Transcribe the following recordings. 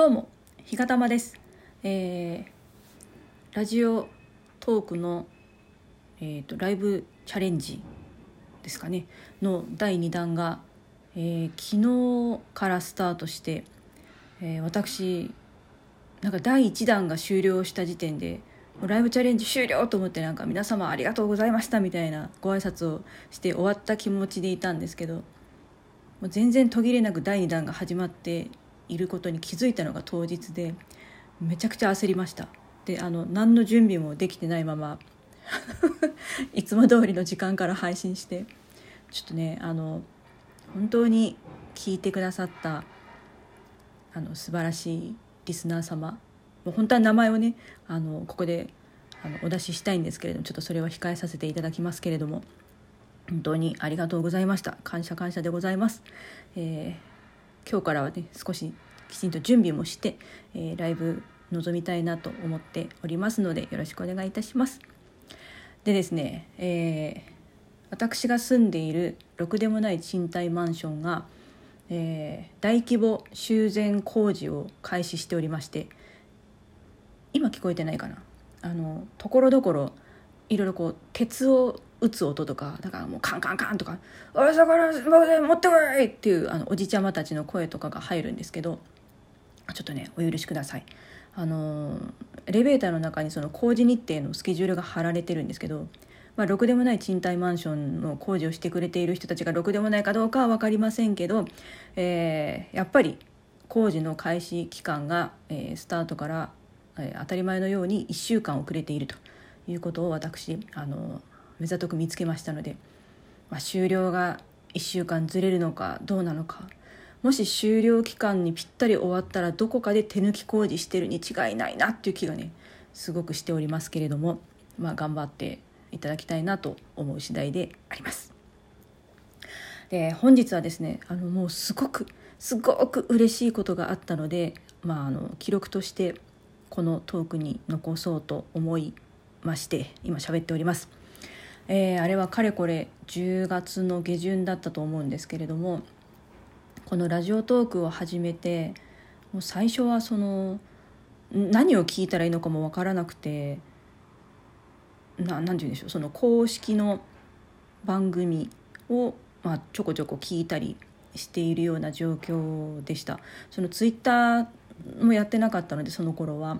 どうもひがたまです、えー、ラジオトークの、えーと、ライブチャレンジですかね。の第2弾が、えー、昨日からスタートして、えー、私なんか第1弾が終了した時点でライブチャレンジ終了と思ってなんか皆様ありがとうございましたみたいなご挨拶をして終わった気持ちでいたんですけどもう全然途切れなく第2弾が始まっていることに気づいたのが当日でめちゃくちゃ焦りました。であの何の準備もできてないまま いつも通りの時間から配信してちょっとねあの本当に聞いてくださったあの素晴らしいリスナー様もう本当は名前をねあのここであのお出ししたいんですけれどもちょっとそれは控えさせていただきますけれども本当にありがとうございました。感謝感謝でございます、えー今日からはね少しきちんと準備もして、えー、ライブ臨みたいなと思っておりますのでよろしくお願いいたします。でですね、えー、私が住んでいるろくでもない賃貸マンションが、えー、大規模修繕工事を開始しておりまして今聞こえてないかなあのところどころいろいろこう鉄を打つ音とかだからもうカンカンカンとか「おいそこの持ってこい!」っていうあのおじちゃまたちの声とかが入るんですけどちょっとねお許しください。あのエレベーターの中にその工事日程のスケジュールが貼られてるんですけど、まあ、ろくでもない賃貸マンションの工事をしてくれている人たちがろくでもないかどうかは分かりませんけど、えー、やっぱり工事の開始期間が、えー、スタートから、えー、当たり前のように1週間遅れているということを私あの目ざとく見つけましたので、まあ、終了が1週間ずれるのかどうなのかもし終了期間にぴったり終わったらどこかで手抜き工事してるに違いないなっていう気がねすごくしておりますけれども、まあ、頑張っていただきたいなと思う次第であります。で本日はですねあのもうすごくすごく嬉しいことがあったので、まあ、あの記録としてこのトークに残そうと思いまして今喋っております。えー、あれはかれこれ10月の下旬だったと思うんですけれどもこのラジオトークを始めてもう最初はその何を聞いたらいいのかも分からなくて何て言うんでしょうその公式の番組を、まあ、ちょこちょこ聞いたりしているような状況でした。そのツイッターもやってなかったのでその頃は。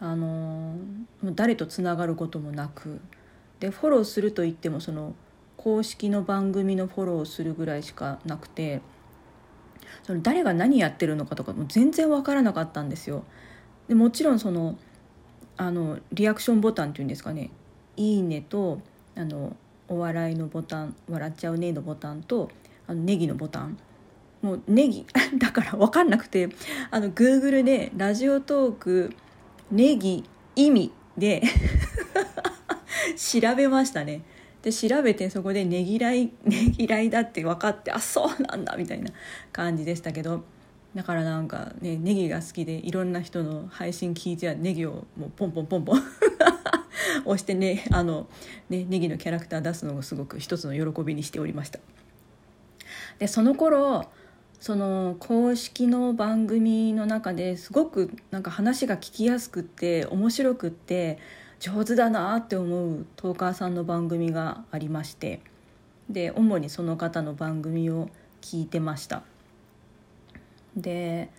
あの誰とつながることもなく。でフォローするといってもその公式の番組のフォローをするぐらいしかなくて。その誰が何やってるのかとかも全然分からなかったんですよ。でもちろんそのあのリアクションボタンっていうんですかね「いいねと」あのお笑いのボタン「笑っちゃうね」のボタンとあのネギのボタン。もうネギ だから分かんなくてあの Google で「ラジオトークネギ意味」で 調べましたね。で調べてそこでねぎらい ねぎらいだって分かってあそうなんだみたいな感じでしたけどだからなんかねネギが好きでいろんな人の配信聞いてはネギをもうポンポンポンポン 押してねあのねネギのキャラクター出すのがすごく一つの喜びにしておりました。でその頃その公式の番組の中ですごくなんか話が聞きやすくって面白くって上手だなって思うトーカーさんの番組がありましてで主にその方の番組を聞いてました。で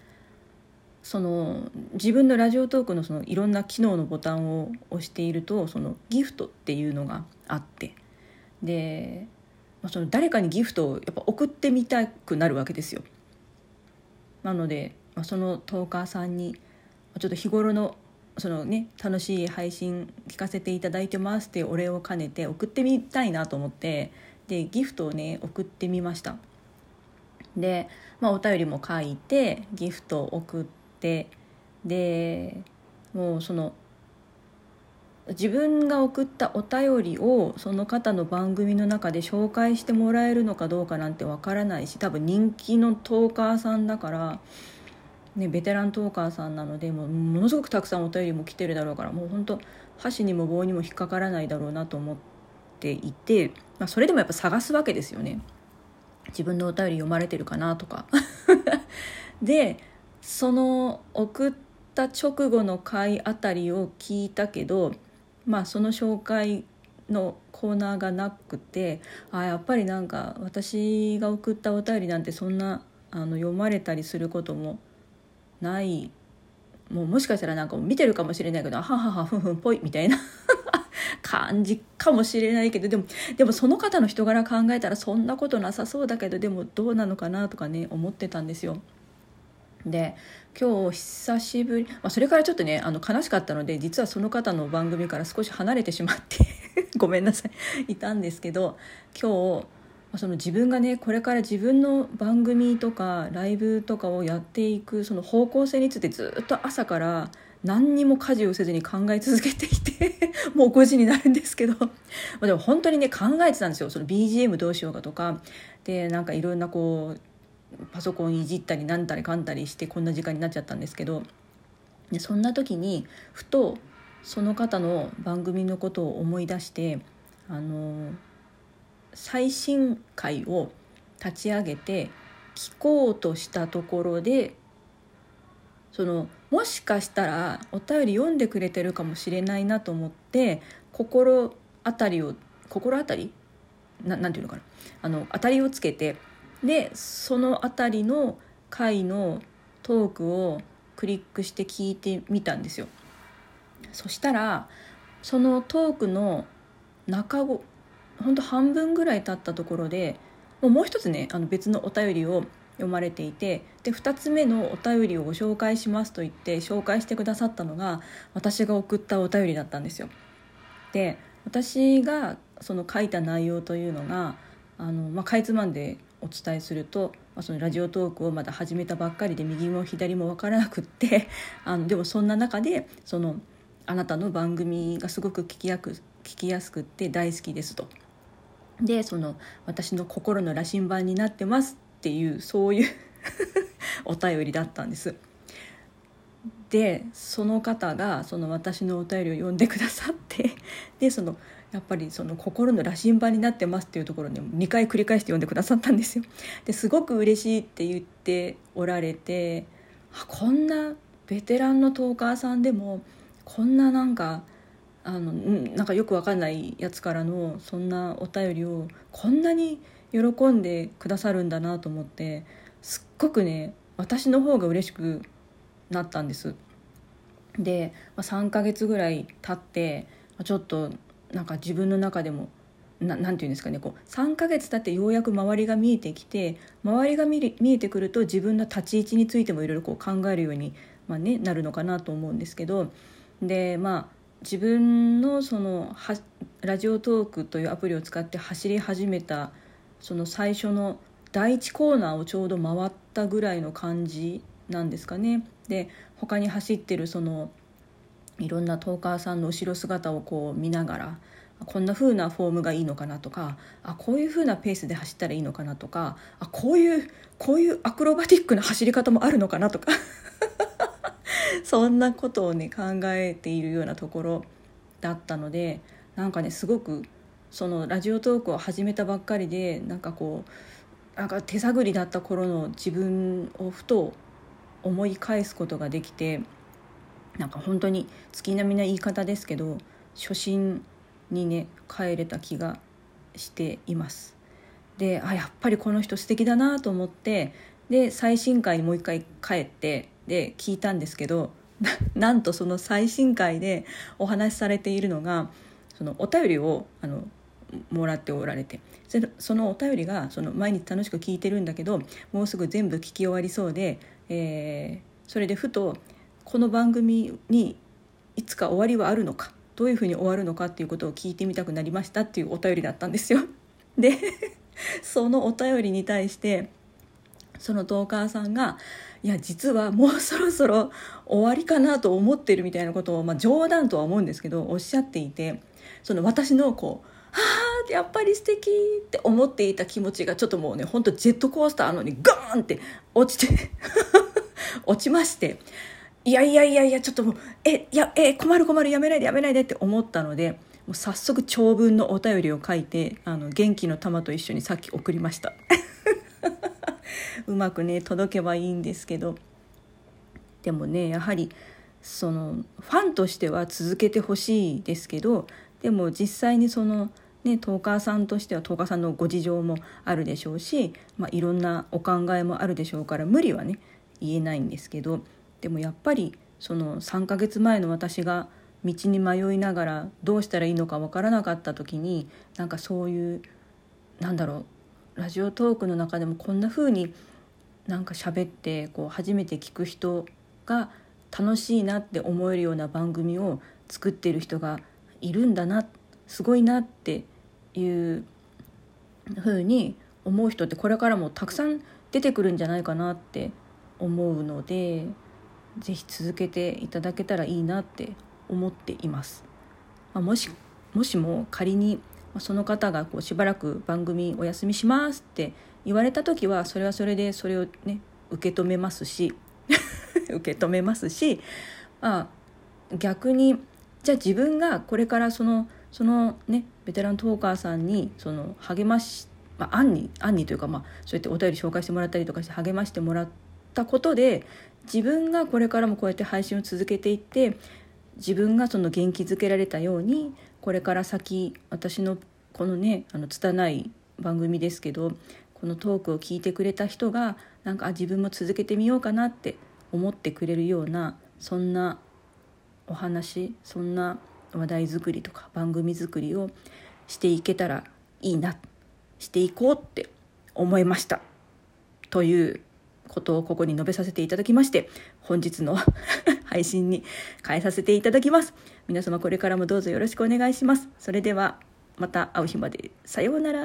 その自分のラジオトークのそのいろんな機能のボタンを押しているとそのギフトっていうのがあってでその誰かにギフトをやっぱ送ってみたくなるわけですよ。なのでそのトーカーさんにちょっと日頃のそのね楽しい配信聞かせていただいてますっていうお礼を兼ねて送ってみたいなと思ってでギフトをね送ってみました。で、まあ、お便りも書いてギフトを送ってでもうその自分が送ったお便りをその方の番組の中で紹介してもらえるのかどうかなんてわからないし多分人気のトーカーさんだからね、ベテラントーカーさんなのでもうものすごくたくさんお便りも来てるだろうからもう本当箸にも棒にも引っかからないだろうなと思っていて、まあ、それでもやっぱ探すわけですよね。自分のお便り読まれてるかなとか。でその送った直後の回あたりを聞いたけどまあその紹介のコーナーがなくてあやっぱりなんか私が送ったお便りなんてそんなあの読まれたりすることもないもうもしかしたらなんか見てるかもしれないけど「はははふんふんぽい」みたいな 感じかもしれないけどでもでもその方の人柄考えたらそんなことなさそうだけどでもどうなのかなとかね思ってたんですよ。で今日久しぶり、まあ、それからちょっとねあの悲しかったので実はその方の番組から少し離れてしまって ごめんなさいいたんですけど今日その自分がねこれから自分の番組とかライブとかをやっていくその方向性についてずっと朝から何にも家事をせずに考え続けていて もう5時になるんですけど。でも本当にね考えてたんですよ。その BGM どうしようかとか。でなんかいろんなこうパソコンいじったりなんたりかんたりしてこんな時間になっちゃったんですけど。でそんな時にふとその方の番組のことを思い出してあの最新回を立ち上げて聞こうとしたところでそのもしかしたらお便り読んでくれてるかもしれないなと思って心当たりを心当たり？なんていうのかな？あの当たりをつけてでその辺りの回のトークをクリックして聞いてみたんですよ。そしたらそのトークの中本当半分ぐらい経ったところでもうもう一つねあの別のお便りを読まれていてで2つ目のお便りをご紹介しますと言って紹介してくださったのが私が送ったお便りだったんですよ。で私がその書いた内容というのがあの、まあ、かいつまんでお伝えすると、まあ、そのラジオトークをまだ始めたばっかりで右も左も分からなくって あのでもそんな中でそのあなたの番組がすごく聞きやく聞きやすくって大好きですと。でその私の心の羅針盤になってますっていうそういう お便りだったんです。でその方がその私のお便りを読んでくださってでそのやっぱりその心の羅針盤になってますっていうところに2回繰り返して読んでくださったんですよ。ですごく嬉しいって言っておられてこんなベテランのトーカーさんでもこんななんかあのなんかよくわかんないやつからのそんなお便りをこんなに喜んでくださるんだなと思ってすっごくね私の方が嬉しくなったんです。で、3ヶ月ぐらい経ってちょっとなんか自分の中でもななていうんですかねこう3ヶ月経ってようやく周りが見えてきて周りが見見えてくると自分の立ち位置についてもいろいろこう考えるように、まあね、なるのかなと思うんですけどでまあ自分のそのラジオトークというアプリを使って走り始めたその最初の第1コーナーをちょうど回ったぐらいの感じなんですかね。で他に走ってるそのいろんなトーカーさんの後ろ姿をこう見ながらこんな風なフォームがいいのかなとかあこういう風なペースで走ったらいいのかなとかあこういうこういうアクロバティックな走り方もあるのかなとか そんなことをね考えているようなところだったのでなんかねすごくそのラジオトークを始めたばっかりでなんかこうなんか手探りだった頃の自分をふと思い返すことができてなんか本当に月並みな言い方ですけど初心にね帰れた気がしています。であやっぱりこの人素敵だなと思ってで最新回にもう一回帰ってで聞いたんですけど なんとその最新回でお話しされているのがそのお便りをあのもらっておられてそのお便りがその毎日楽しく聞いてるんだけどもうすぐ全部聞き終わりそうで、えー、それでふとこの番組にいつか終わりはあるのかどういうふうに終わるのかっていうことを聞いてみたくなりましたっていうお便りだったんですよ。でそのお便りに対してそのトーカーさんがいや実はもうそろそろ終わりかなと思ってるみたいなことを、まあ、冗談とは思うんですけどおっしゃっていてその私のこう「はあやっぱり素敵って思っていた気持ちがちょっともうねほんとジェットコースターのにガーンって落ちて 落ちましていやいやいやいやちょっともうえいやえ困る困るやめないでやめないでって思ったのでもう早速長文のお便りを書いてあの元気の玉と一緒にさっき送りました。うまくね届けばいいんですけど。でもねやはりそのファンとしては続けてほしいですけどでも実際にそのねトーカーさんとしてはトーカーさんのご事情もあるでしょうし、まあ、いろんなお考えもあるでしょうから無理はね言えないんですけどでもやっぱりその3ヶ月前の私が道に迷いながらどうしたらいいのか分からなかった時になんかそういうなんだろうラジオトークの中でもこんな風になんか喋ってこう初めて聞く人が楽しいなって思えるような番組を作ってる人がいるんだなすごいなっていう風に思う人ってこれからもたくさん出てくるんじゃないかなって思うので是非続けていただけたらいいなって思っています。あ、もしもしも仮にその方がこうしばらく番組お休みしますって言われた時はそれはそれでそれをね受け止めますし 受け止めますし、まあ、逆にじゃあ自分がこれからそのそのねベテラントーカーさんにその励まし、まあ、案に案にというか、まあ、そうやってお便り紹介してもらったりとかして励ましてもらったことで自分がこれからもこうやって配信を続けていって自分がその元気づけられたようにこれから先私のこのねあの拙い番組ですけどこのトークを聞いてくれた人がなんか自分も続けてみようかなって思ってくれるようなそんなお話そんな話題作りとか番組作りをしていけたらいいなしていこうって思いました。ということをここに述べさせていただきまして本日の 配信に変えさせていただきます。皆様これからもどうぞよろしくお願いします。それではまた会う日まで。さようなら。